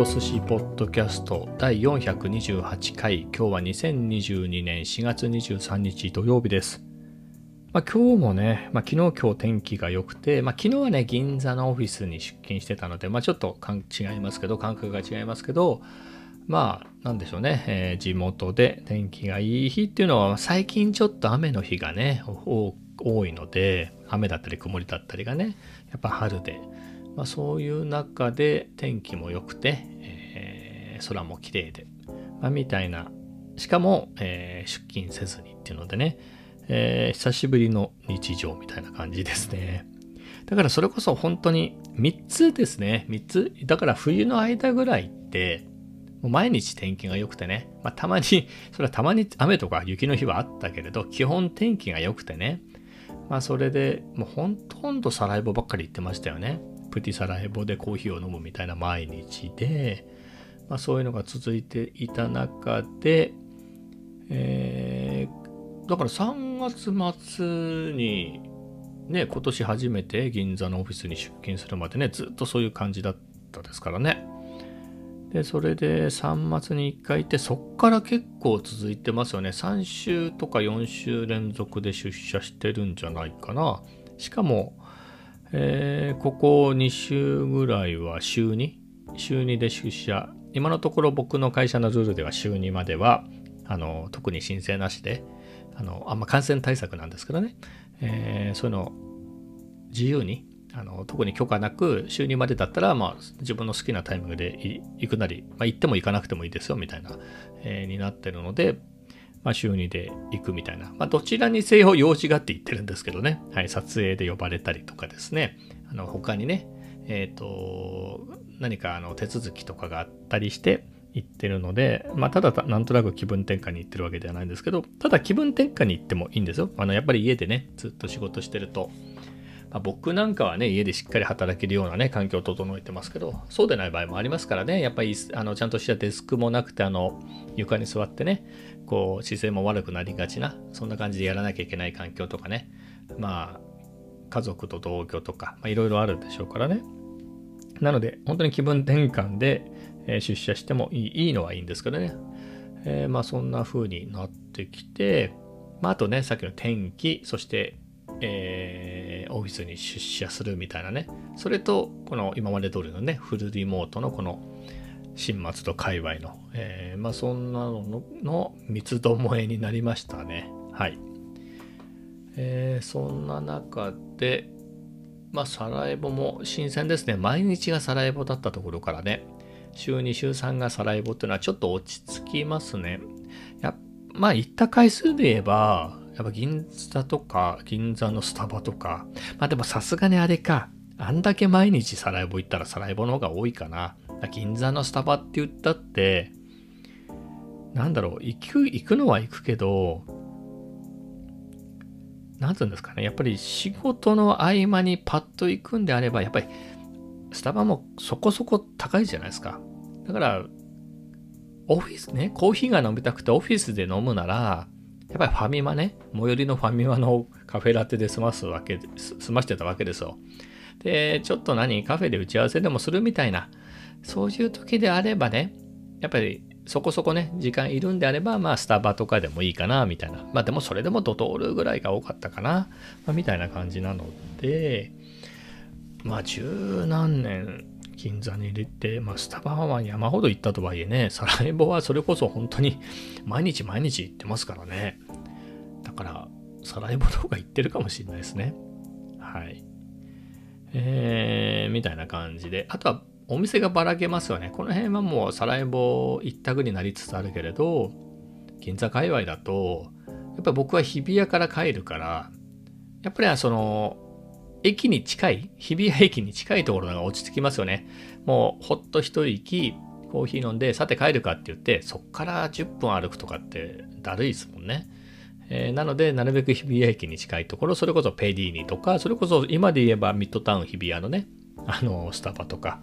と寿司ポッドキャスト第428回今日は2022年4月23日土曜日です。まあ、今日もね、まあ、昨日今日天気が良くて、まあ、昨日はね銀座のオフィスに出勤してたので、まあ、ちょっと違いますけど感覚が違いますけどまあなんでしょうね、えー、地元で天気がいい日っていうのは最近ちょっと雨の日がね多いので雨だったり曇りだったりがねやっぱ春でまあ、そういう中で天気も良くて、空も綺麗で、まあ、みたいな。しかも、えー、出勤せずにっていうのでね、えー、久しぶりの日常みたいな感じですね。だからそれこそ本当に3つですね。3つ。だから冬の間ぐらいってもう毎日天気が良くてね、まあ、たまにそれはたまに雨とか雪の日はあったけれど基本天気が良くてね。まあそれでもうほとんどサラエボばっかり行ってましたよね。プティサラエボでコーヒーを飲むみたいな毎日で、まあ、そういうのが続いていた中で、えー、だから3月末にね今年初めて銀座のオフィスに出勤するまでねずっとそういう感じだったですからね。でそれで3末に1回行ってそっから結構続いてますよね。3週とか4週連続で出社してるんじゃないかな。しかもえー、ここ2週ぐらいは週2週2で出社今のところ僕の会社のルールでは週2まではあの特に申請なしであのあんま感染対策なんですけどね、えー、そういうの自由にあの特に許可なく週2までだったら、まあ、自分の好きなタイミングで行くなり、まあ、行っても行かなくてもいいですよみたいな、えー、になってるので、まあ、週2で行くみたいな、まあ、どちらにせよ用事があって言ってるんですけどね、はい、撮影で呼ばれたりとかですね、あの他にね、えっ、ー、と、何かあの手続きとかがあったりして行ってるので、まあ、ただなんとなく気分転換に行ってるわけではないんですけど、ただ気分転換に行ってもいいんですよ。あのやっぱり家でね、ずっと仕事してると、まあ、僕なんかはね、家でしっかり働けるようなね、環境を整えてますけど、そうでない場合もありますからね、やっぱりあのちゃんとしたデスクもなくて、あの床に座ってね、こう姿勢も悪くなりがちなそんな感じでやらなきゃいけない環境とかねまあ家族と同居とかいろいろあるでしょうからねなので本当に気分転換で、え出社してもいいいいのはいいんですけどね、えー、まあそんな風になってきて、まあ、あとねさっきの天気そしてえー、オフィスに出社するみたいなねそれとこの今まで通りのねフルリモートのこの新松戸界隈の、えー、まあそんなのの三つどもえになりましたね。はい。えー、そんな中で、まあサラエボも新鮮ですね。毎日がサラエボだったところからね、週2週3がサラエボっていうのはちょっと落ち着きますね。やまあ行った回数で言えば、やっぱ銀座とか銀座のスタバとか、まあでもさすがにあれか、あんだけ毎日サラエボ行ったらサラエボの方が多いかな。銀座のスタバって言ったって、なんだろう、行く、行くのは行くけど、なんてうんですかね、やっぱり仕事の合間にパッと行くんであれば、やっぱりスタバもそこそこ高いじゃないですか。だから、オフィスね、コーヒーが飲みたくてオフィスで飲むなら、やっぱりファミマね、最寄りのファミマのカフェラテで済ますわけ、済ましてたわけですよ。で、ちょっと何、カフェで打ち合わせでもするみたいな、そういう時であればね、やっぱりそこそこね、時間いるんであれば、まあ、スタバとかでもいいかな、みたいな。まあ、でもそれでもドトールぐらいが多かったかな、まあ、みたいな感じなので、まあ、十何年、銀座に入れて、まあ、スタバは山ほど行ったとはいえね、サラエボはそれこそ本当に毎日毎日行ってますからね。だから、サラエボの方が行ってるかもしれないですね。はい。えー、みたいな感じで。あとは、お店がばらけますよね。この辺はもうサラエボ一択になりつつあるけれど、銀座界隈だと、やっぱ僕は日比谷から帰るから、やっぱりその、駅に近い、日比谷駅に近いところが落ち着きますよね。もうほっと一息、コーヒー飲んで、さて帰るかって言って、そっから10分歩くとかってだるいですもんね。えー、なので、なるべく日比谷駅に近いところ、それこそペディーニとか、それこそ今で言えばミッドタウン日比谷のね、あの、スタバとか、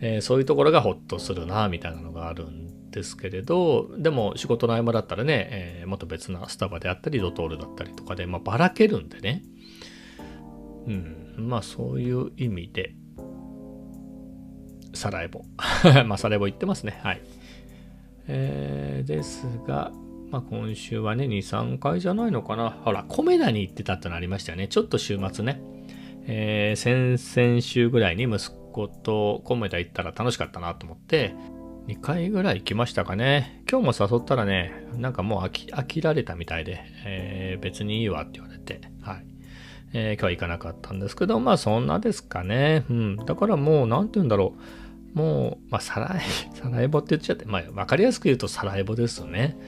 えー、そういうところがホッとするな、みたいなのがあるんですけれど、でも仕事の合間だったらね、えー、もっと別なスタバであったり、ドトールだったりとかで、まあ、ばらけるんでね。うん、まあそういう意味で、サラエボ。まあ、サラエボ行ってますね。はい。えー、ですが、まあ、今週はね、2、3回じゃないのかな。ほら、コメダに行ってたってのありましたよね。ちょっと週末ね。えー、先々週ぐらいに息子とコメダ行ったら楽しかったなと思って、2回ぐらい行きましたかね。今日も誘ったらね、なんかもう飽き飽きられたみたいで、えー、別にいいわって言われて、はい。えー、今日は行かなかったんですけど、まあそんなですかね。うん。だからもう、なんて言うんだろう。もう、まあ、サラエ、サラエボって言っちゃって、まあ、わかりやすく言うとサラエボですよね。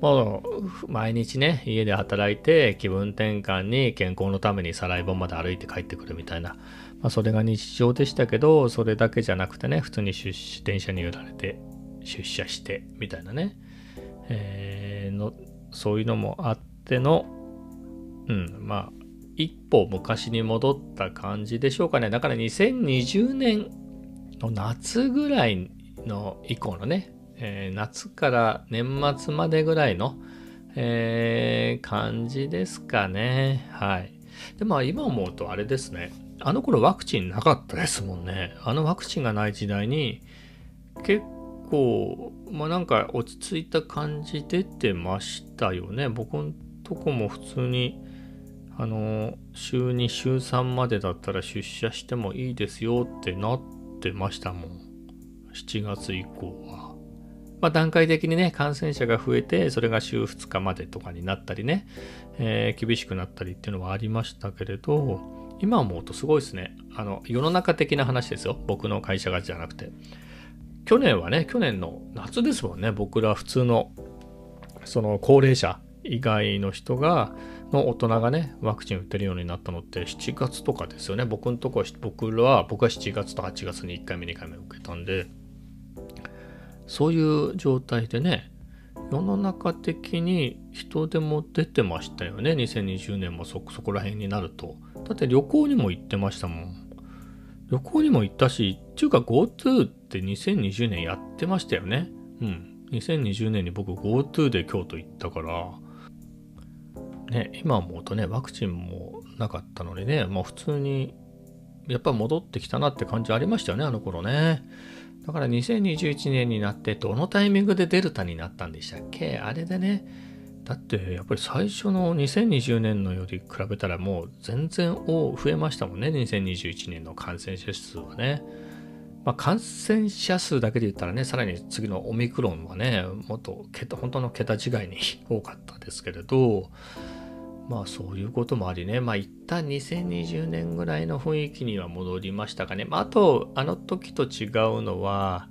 もう、毎日ね、家で働いて、気分転換に健康のためにサラエボンまで歩いて帰ってくるみたいな。まあ、それが日常でしたけど、それだけじゃなくてね、普通に出電車に揺られて、出社して、みたいなね。えー、の、そういうのもあっての、うん、まあ、一歩昔に戻った感じでしょうかね。だから2020年の夏ぐらいの以降のね、えー、夏から年末までぐらいの、えー、感じですかね。はい。で、まあ今思うとあれですね。あの頃ワクチンなかったですもんね。あのワクチンがない時代に結構、まあなんか落ち着いた感じ出てましたよね。僕のとこも普通にあの週2週3までだったら出社してもいいですよってなってましたもん7月以降はまあ段階的にね感染者が増えてそれが週2日までとかになったりね、えー、厳しくなったりっていうのはありましたけれど今思うとすごいですね。あの世の中的な話ですよ。僕の会社がじゃなくて。去年はね去年の夏ですもんね。僕ら普通のその高齢者以外の人がの大人がね、ワクチン打てるようになったのって7月とかですよね。僕のとこは、僕らは、僕は7月と8月に1回目、2回目受けたんで、そういう状態でね、世の中的に人でも出てましたよね。2020年もそ、そこら辺になると。だって旅行にも行ってましたもん。旅行にも行ったし、っていうか GoTo って2020年やってましたよね。うん。2020年に僕 GoTo で京都行ったから、ね、今思うとね、ワクチンもなかったのにね、まあ普通に、やっぱ戻ってきたなって感じありましたよね、あの頃ね。だから2021年になって、どのタイミングでデルタになったんでしたっけ？あれでね、だってやっぱり最初の2020年のより比べたらもう全然増えましたもんね、2021年の感染者数はね。まあ、感染者数だけで言ったらね、さらに次のオミクロンはね、もっと、本当の桁違いに多かったですけれど、まあそういうこともありね、まあ一旦2020年ぐらいの雰囲気には戻りましたかね。まああと、あの時と違うのは、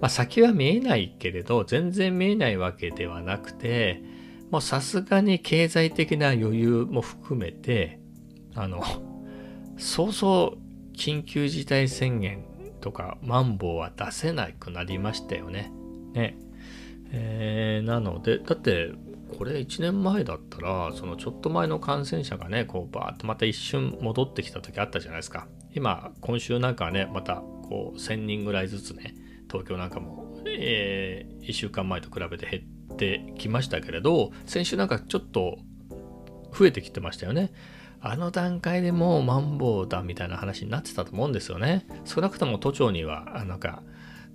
まあ先は見えないけれど、全然見えないわけではなくて、もうさすがに経済的な余裕も含めて、あの、そうそう緊急事態宣言とかマンボウは出せなくなりましたよね。ね。えー、なので、だってこれ1年前だったら、そのちょっと前の感染者がね、こうバーッとまた一瞬戻ってきた時あったじゃないですか。今、今週なんかはね、またこう1000人ぐらいずつね、東京なんかも、えー、1週間前と比べて減ってきましたけれど、先週なんかちょっと増えてきてましたよね。あの段階でもうマンボウだみたいな話になってたと思うんですよね。少なくとも都庁には、なんか、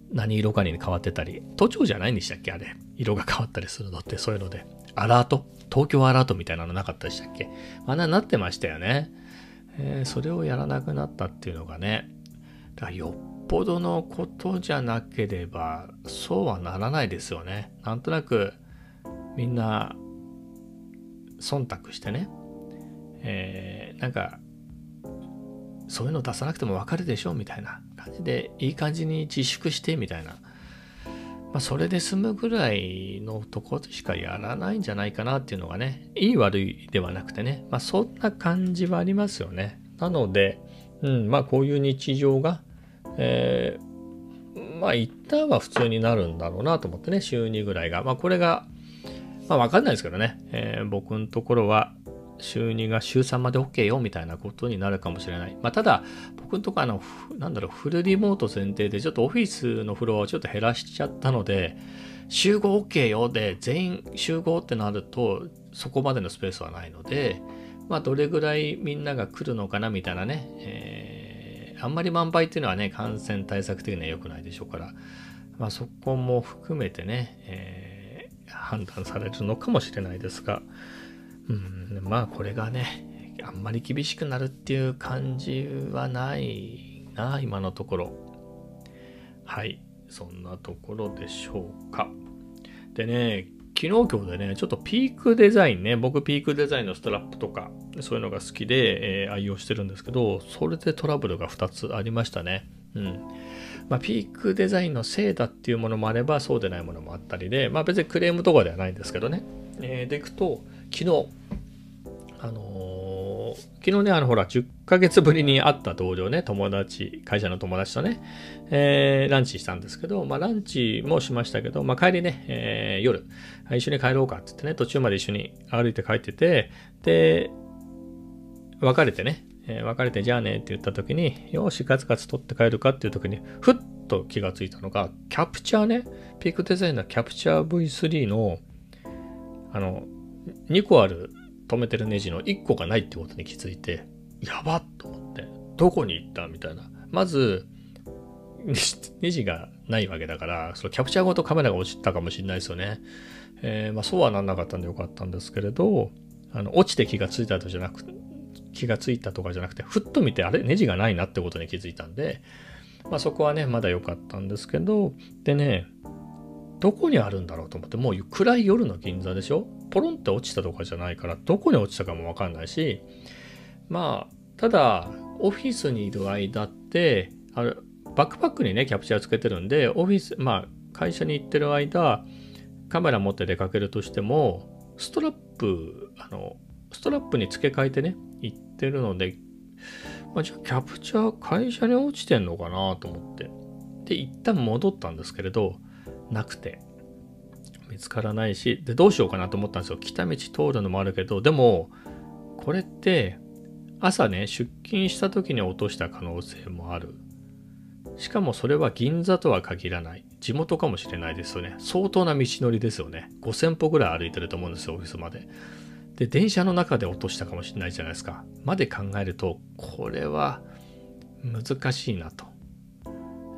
何色かに変わってたり、都庁じゃないんでしたっけあれ。色が変わったりするのって、そういうので。アラート？東京アラートみたいなのなかったでしたっけ？あんななってましたよね。えー、それをやらなくなったっていうのがね、だからよっぽどのことじゃなければ、そうはならないですよね。なんとなく、みんな、忖度してね、えー、なんか、そういうの出さなくてもわかるでしょみたいな感じで、いい感じに自粛してみたいな。まあ、それで済むぐらいのところしかやらないんじゃないかなっていうのがね、いい悪いではなくてね、まあ、そんな感じはありますよね。なので、うん、まあこういう日常が、えー、まあ一旦は普通になるんだろうなと思ってね、週2ぐらいが。まあこれが、まあわかんないですけどね、えー、僕のところは週2が週3まで OK よみたいなことになるかもしれない。まあ、ただ、僕のとこあの、なんだろう、フルリモート前提でちょっとオフィスのフロアをちょっと減らしちゃったので、集合 OK よで全員集合ってなると、そこまでのスペースはないので、まあ、どれぐらいみんなが来るのかなみたいなね、えあんまり満杯っていうのはね、感染対策的には良くないでしょうから、まあ、そこも含めてね、えー、判断されるのかもしれないですが、うん、まあこれがね、あんまり厳しくなるっていう感じはないな、今のところ。はい、そんなところでしょうか。でね、昨日今日でね、ちょっとピークデザインね、僕ピークデザインのストラップとか、そういうのが好きで、えー、愛用してるんですけど、それでトラブルが2つありましたね。うん。まあ、ピークデザインのせいだっていうものもあれば、そうでないものもあったりで、まあ別にクレームとかではないんですけどね。えー、でいくと、昨日、あの昨日ね、あのほら、10ヶ月ぶりに会った同僚ね、友達、会社の友達とね、えー、ランチしたんですけど、まあランチもしましたけど、まあ帰りね、えー、夜、一緒に帰ろうかって言ってね、途中まで一緒に歩いて帰ってて、で、別れてね、え、別れてじゃあねって言った時に、よし、ガツガツ取って帰るかっていう時に、ふっと気がついたのが、キャプチャーね、ピークデザインのキャプチャー V3 の、あの、2個ある止めてるネジの1個がないってことに気づいて、やばっと思って、どこに行ったみたいな。まず、ネジがないわけだから、そのキャプチャーごとカメラが落ちたかもしれないですよね。えー、まあそうはなんなかったんでよかったんですけれど、あの、落ちて気がついたとじゃなく、気がついたとかじゃなくて、ふっと見て、あれ？ネジがないなってことに気づいたんで、まあそこはね、まだ良かったんですけど、でね、どこにあるんだろうと思って、もう暗い夜の銀座でしょ？ポロンって落ちたとかじゃないから、どこに落ちたかもわかんないし、まあ、ただ、オフィスにいる間って、あれ、バックパックにね、キャプチャーつけてるんで、オフィス、まあ、会社に行ってる間、カメラ持って出かけるとしても、ストラップ、あの、ストラップに付け替えてね、行ってるので、まあ、じゃあキャプチャー会社に落ちてんのかなと思って。で、一旦戻ったんですけれど、なくて。見つからないし、で、どうしようかなと思ったんですよ。来た道通るのもあるけど、でも、これって、朝ね、出勤した時に落とした可能性もある。しかもそれは銀座とは限らない。地元かもしれないですよね。相当な道のりですよね。5000歩ぐらい歩いてると思うんですよ、オフィスまで。で、電車の中で落としたかもしれないじゃないですか。まで考えると、これは難しいなと。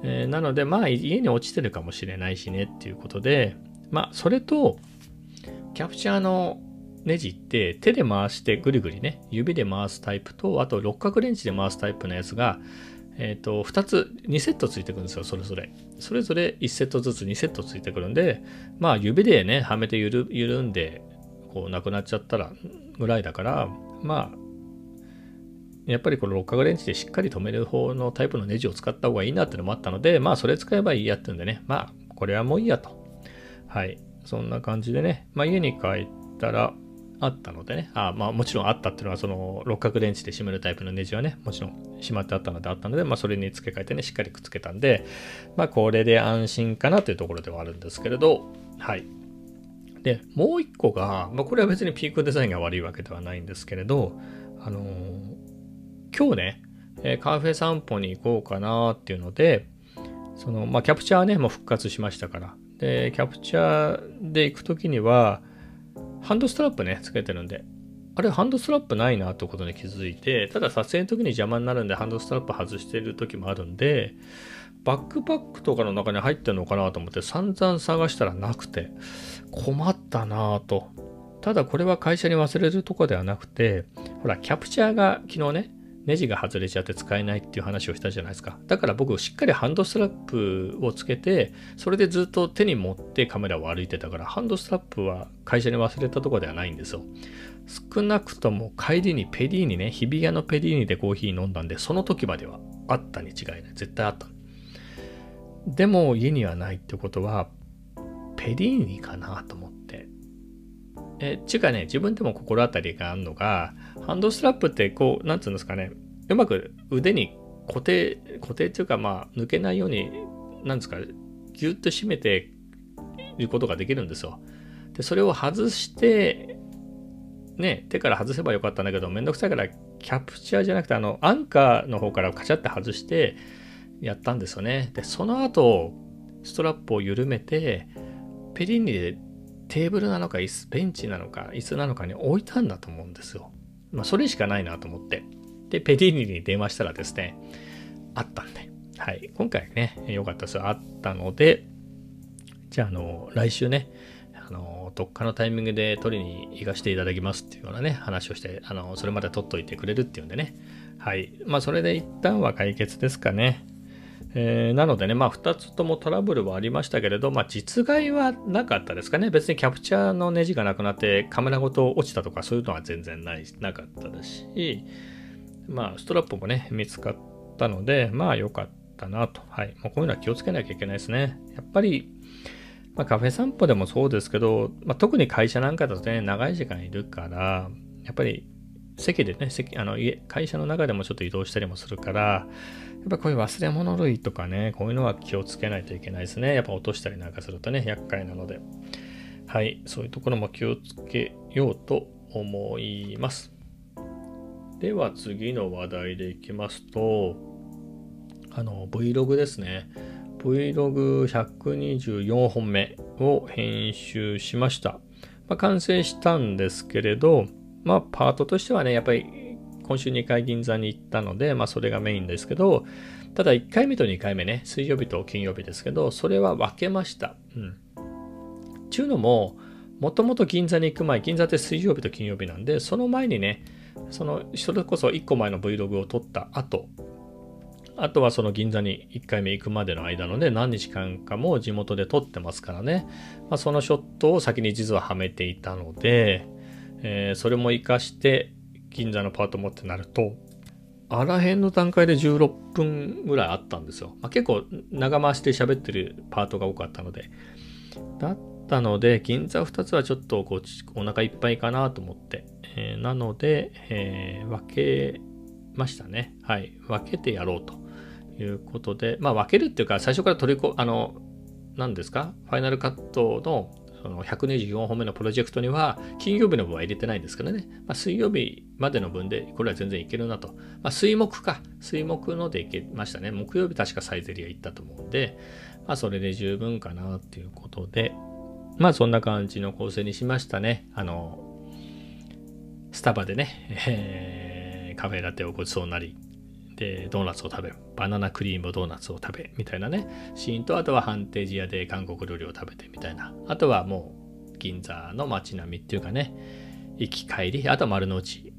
えー、なので、まあ家に落ちてるかもしれないしねっていうことで、まあそれと、キャプチャーのネジって手で回してぐりぐりね、指で回すタイプと、あと六角レンチで回すタイプのやつが、えっ、ー、と、2つ、2セットついてくるんですよ、それぞれ。それぞれ1セットずつ2セットついてくるんで、まあ指でね、はめてゆる緩んで、こうなくなっちゃったらぐらいだから、まあ、やっぱりこの六角レンチでしっかり止める方のタイプのネジを使った方がいいなっていうのもあったので、まあそれ使えばいいやってんでね、まあこれはもういいやと。はい。そんな感じでね、まあ家に帰ったら、あったのでね、あまあもちろんあったっていうのはその六角電池で締めるタイプのネジはね、もちろんしまってあったのであったので、まあそれに付け替えてね、しっかりくっつけたんで、まあこれで安心かなというところではあるんですけれど、はい。で、もう一個が、まあこれは別にピークデザインが悪いわけではないんですけれど、あのー、今日ね、えー、カフェ散歩に行こうかなっていうので、その、まあキャプチャーね、もう復活しましたから。で、キャプチャーで行くときには、ハンドストラップね、つけてるんで、あれ、ハンドストラップないなってことに気づいて、ただ撮影の時に邪魔になるんで、ハンドストラップ外してる時もあるんで、バックパックとかの中に入ってんのかなと思って散々探したらなくて、困ったなぁと。ただこれは会社に忘れるとこではなくて、ほら、キャプチャーが昨日ね、ネジが外れちゃって使えないっていう話をしたじゃないですか。だから僕しっかりハンドストラップをつけて、それでずっと手に持ってカメラを歩いてたから、ハンドストラップは会社に忘れたとこではないんですよ。少なくとも帰りにペディーニね、日比谷のペディーニでコーヒー飲んだんで、その時まではあったに違いない。絶対あった。でも家にはないってことは、ペディーニかなと思って。え、ちゅうかね、自分でも心当たりがあるのが、ハンドストラップってこう、なんつうんですかね、うまく腕に固定、固定っていうかまあ抜けないように、なんですか、ぎゅっと締めていることができるんですよ。で、それを外して、ね、手から外せばよかったんだけど、めんどくさいからキャプチャーじゃなくて、あの、アンカーの方からカチャって外してやったんですよね。で、その後、ストラップを緩めて、ペリンニでテーブルなのか椅子、ベンチなのか椅子なのかに置いたんだと思うんですよ。まあ、それしかないなと思って。で、ペディーニに電話したらですね、あったんで、はい。今回ね、良かったです。あったので、じゃあ、あの、来週ね、あの、どっかのタイミングで取りに行かせていただきますっていうようなね、話をして、あの、それまで取っといてくれるっていうんでね。はい。まあ、それで一旦は解決ですかね。えー、なのでね、まあ、2つともトラブルはありましたけれど、まあ、実害はなかったですかね。別にキャプチャーのネジがなくなってカメラごと落ちたとかそういうのは全然ないなかったですし、まあ、ストラップもね、見つかったので、まあ、良かったなと。はい。もうこういうのは気をつけなきゃいけないですね。やっぱり、まあ、カフェ散歩でもそうですけど、まあ、特に会社なんかだとね、長い時間いるから、やっぱり席でね、席あの会社の中でもちょっと移動したりもするから、やっぱこういう忘れ物類とかね、こういうのは気をつけないといけないですね。やっぱ落としたりなんかするとね、厄介なので。はい、そういうところも気をつけようと思います。では次の話題でいきますと、あの Vlog ですね。Vlog124 本目を編集しました。まあ、完成したんですけれど、まあ、パートとしてはね、やっぱり今週2回銀座に行ったので、まあ、それがメインですけど、ただ1回目と2回目ね、水曜日と金曜日ですけど、それは分けました。うん。ちゅうのも、もともと銀座に行く前、銀座って水曜日と金曜日なんで、その前にね、その、それこそ1個前の Vlog を撮った後、あとはその銀座に1回目行くまでの間のね、何日間かも地元で撮ってますからね、まあ、そのショットを先に実ははめていたので、えー、それも活かして銀座のパートもってなると、あらへんの段階で16分ぐらいあったんですよ。まあ、結構長回して喋ってるパートが多かったので。だったので、銀座2つはちょっとこうお腹いっぱいかなと思って。えー、なので、えー、分けましたね。はい。分けてやろうということで、まあ分けるっていうか、最初から取りこ、あの、何ですか？ファイナルカットのその124本目のプロジェクトには、金曜日の分は入れてないんですけどね、まあ、水曜日までの分で、これは全然いけるなと。まあ、水木か。水木のでいけましたね。木曜日確かサイゼリア行ったと思うんで、まあ、それで十分かなっていうことで、まあ、そんな感じの構成にしましたね。あの、スタバでね、えー、カフェラテをごちそうなり、で、ドーナツを食べ。バナナクリームドーナツを食べ、みたいなね、シーンと、あとはハンテージ屋で韓国料理を食べてみたいな。あとはもう、銀座の街並みっていうかね、行き帰り、あとは丸の内。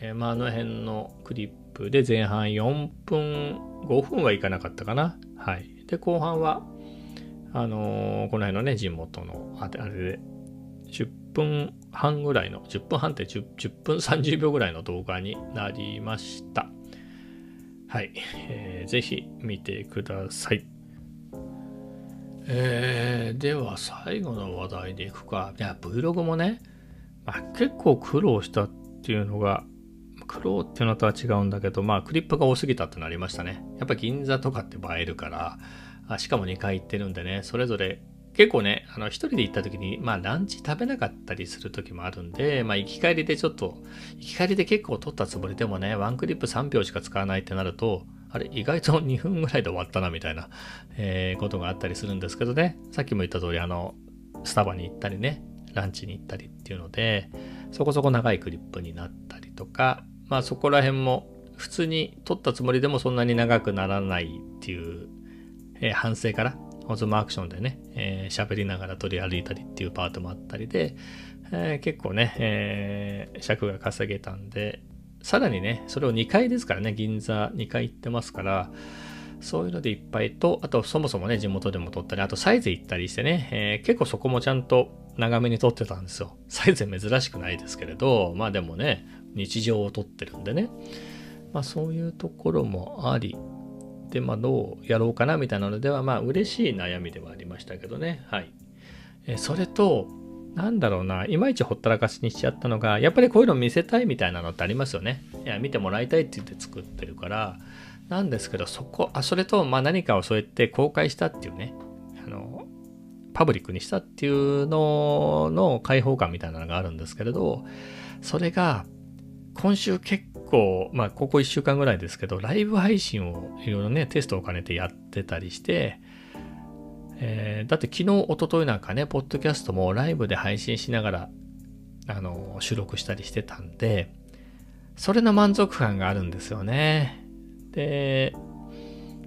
えー、まあ、あの辺のクリップで前半4分、5分はいかなかったかな。はい。で、後半は、あのー、この辺のね、地元の、あれで、10分半ぐらいの、10分半って 10, 10分30秒ぐらいの動画になりました。はい、えー、ぜひ見てください。えー、では最後の話題でいくか。いや、Vlog もね、まあ、結構苦労したっていうのが、苦労っていうのとは違うんだけど、まあ、クリップが多すぎたってなりましたね。やっぱ銀座とかって映えるから、あしかも2回行ってるんでね、それぞれ結構ね、あの、一人で行った時に、まあ、ランチ食べなかったりする時もあるんで、まあ、行き帰りでちょっと、行き帰りで結構取ったつもりでもね、ワンクリップ3秒しか使わないってなると、あれ、意外と2分ぐらいで終わったな、みたいな、えー、ことがあったりするんですけどね、さっきも言った通り、あの、スタバに行ったりね、ランチに行ったりっていうので、そこそこ長いクリップになったりとか、まあ、そこら辺も、普通に取ったつもりでもそんなに長くならないっていう、えー、反省からオズムアクションでね、えー、喋りながら取り歩いたりっていうパートもあったりで、えー、結構ね、えー、尺が稼げたんで、さらにね、それを2回ですからね、銀座2回行ってますから、そういうのでいっぱいと、あとそもそもね、地元でも撮ったり、あとサイズ行ったりしてね、えー、結構そこもちゃんと長めに撮ってたんですよ。サイズ珍しくないですけれど、まあでもね、日常を撮ってるんでね、まあそういうところもあり、で、まあ、どうやろうかなみたいなのでは、まあ、嬉しい悩みではありましたけどね。はい。えそれと、なんだろうな、いまいちほったらかしにしちゃったのが、やっぱりこういうの見せたいみたいなのってありますよね。いや、見てもらいたいって言って作ってるから、なんですけど、そこ、あ、それと、まあ何かをそうやって公開したっていうね、あの、パブリックにしたっていうのの開放感みたいなのがあるんですけれど、それが、今週結構、まあ、ここ1週間ぐらいですけど、ライブ配信をいろいろね、テストを兼ねてやってたりして、えー、だって昨日、一昨日なんかね、ポッドキャストもライブで配信しながら、あの、収録したりしてたんで、それの満足感があるんですよね。で、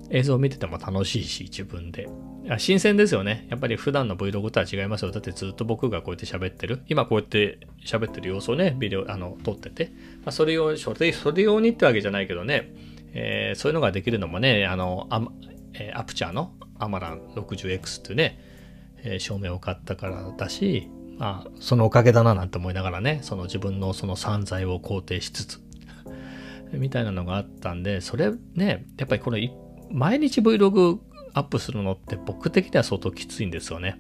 映像を見てても楽しいし、自分で。新鮮ですよね。やっぱり普段の Vlog とは違いますよ。だってずっと僕がこうやって喋ってる。今こうやって喋ってる様子をね、ビデオ、あの、撮ってて。まあ、それ用、それそれ用にってわけじゃないけどね、えー、そういうのができるのもね、あの、ア,、えー、アプチャーのアマラン 60X っていうね、えー、照明を買ったからだし、まあ、そのおかげだななんて思いながらね、その自分のその散財を肯定しつつ、みたいなのがあったんで、それね、やっぱりこの毎日 Vlog アップするのって僕的には相当きついんですよね。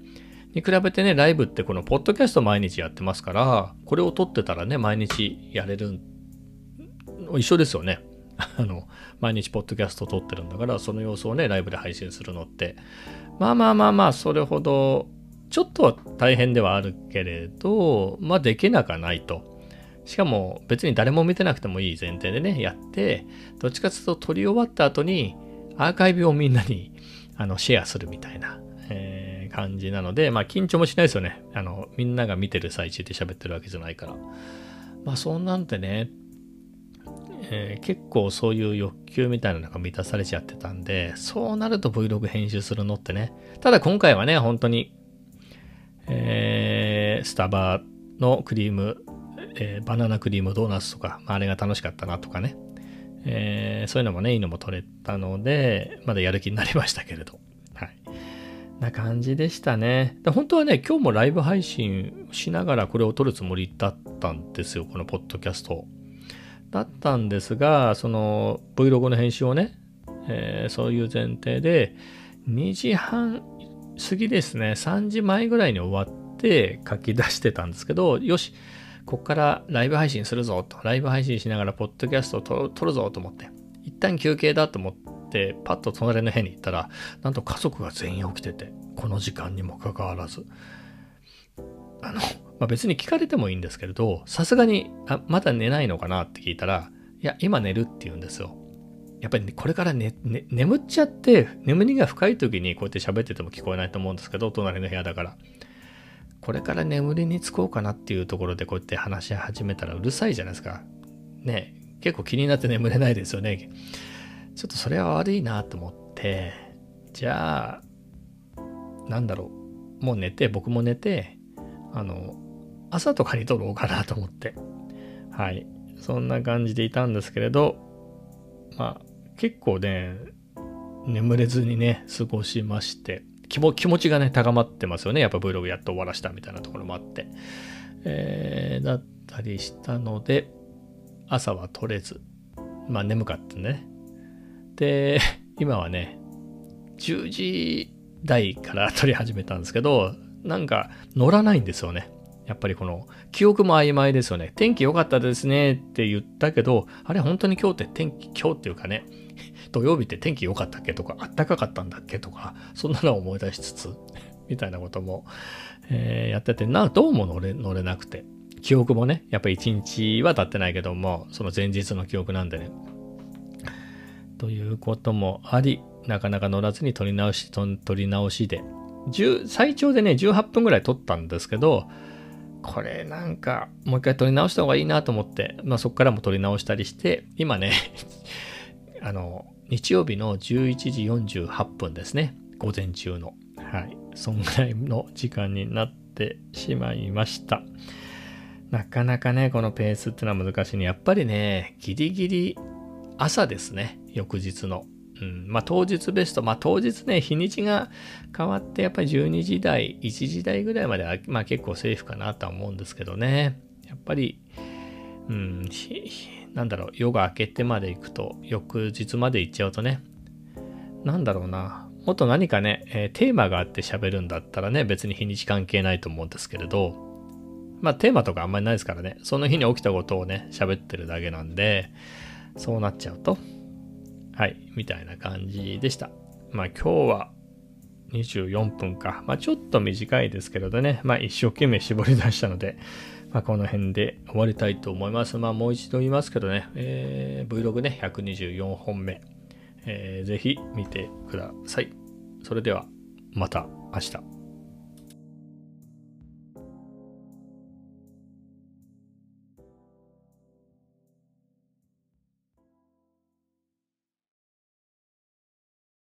に比べてね、ライブってこのポッドキャスト毎日やってますから、これを撮ってたらね、毎日やれる、一緒ですよね。あの、毎日ポッドキャスト撮ってるんだから、その様子をね、ライブで配信するのって、まあまあまあまあ、それほど、ちょっと大変ではあるけれど、まあできなくはないと。しかも別に誰も見てなくてもいい前提でね、やって、どっちかというと撮り終わった後に、アーカイブをみんなにあのシェアするみたいな、えー、感じなので、まあ緊張もしないですよね。あの、みんなが見てる最中で喋ってるわけじゃないから。まあそんなんてね、えー、結構そういう欲求みたいなのが満たされちゃってたんで、そうなると Vlog 編集するのってね。ただ今回はね、本当に、えー、スタバのクリーム、えー、バナナクリームドーナツとか、まあ、あれが楽しかったなとかね。えー、そういうのもね、いいのも取れたので、まだやる気になりましたけれど。はい。な感じでしたね。で本当はね、今日もライブ配信しながらこれを撮るつもりだったんですよ、このポッドキャスト。だったんですが、その Vlog の編集をね、えー、そういう前提で、2時半過ぎですね、3時前ぐらいに終わって書き出してたんですけど、よし、こっからライブ配信するぞと、ライブ配信しながらポッドキャストを撮るぞと思って、一旦休憩だと思って、パッと隣の部屋に行ったら、なんと家族が全員起きてて、この時間にもかかわらず。あの、まあ、別に聞かれてもいいんですけれど、さすがに、あ、まだ寝ないのかなって聞いたら、いや、今寝るって言うんですよ。やっぱり、ね、これからね、ね、眠っちゃって、眠りが深い時にこうやって喋ってても聞こえないと思うんですけど、隣の部屋だから。これから眠りにつこうかなっていうところでこうやって話し始めたらうるさいじゃないですか。ね結構気になって眠れないですよね。ちょっとそれは悪いなと思って、じゃあ、なんだろう。もう寝て、僕も寝て、あの、朝とかに撮ろうかなと思って。はい。そんな感じでいたんですけれど、まあ、結構ね、眠れずにね、過ごしまして、気も気持ちがね、高まってますよね。やっぱ Vlog やっと終わらしたみたいなところもあって。えー、だったりしたので、朝は撮れず、まあ眠かったね。で、今はね、10時台から撮り始めたんですけど、なんか乗らないんですよね。やっぱりこの記憶も曖昧ですよね。天気良かったですねって言ったけど、あれ本当に今日って天気、今日っていうかね、土曜日って天気良かったっけとか、あったかかったんだっけとか、そんなのを思い出しつつ、みたいなことも、えー、やってて、な、どうも乗れ、乗れなくて。記憶もね、やっぱり一日は経ってないけども、その前日の記憶なんでね。ということもあり、なかなか乗らずに撮り直し、撮り直しで、最長でね、18分ぐらい撮ったんですけど、これなんか、もう一回撮り直した方がいいなと思って、まあそこからも撮り直したりして、今ね あの、日曜日の11時48分ですね。午前中の。はい。そんぐらいの時間になってしまいました。なかなかね、このペースってのは難しいね。やっぱりね、ギリギリ朝ですね。翌日の。うん。まあ当日ベスト。まあ当日ね、日にちが変わってやっぱり12時台、1時台ぐらいまでは、まあ結構セーフかなとは思うんですけどね。やっぱり、うん、なんだろう、夜が明けてまで行くと、翌日まで行っちゃうとね、なんだろうな、もっと何かね、えー、テーマがあって喋るんだったらね、別に日にち関係ないと思うんですけれど、まあテーマとかあんまりないですからね、その日に起きたことをね、喋ってるだけなんで、そうなっちゃうと、はい、みたいな感じでした。まあ今日は24分か。まあちょっと短いですけれどね、まあ一生懸命絞り出したので、まあ、この辺で終わりたいと思います。まあ、もう一度言いますけどね、えー、Vlog ね、124本目、えー、ぜひ見てください。それでは、また明日。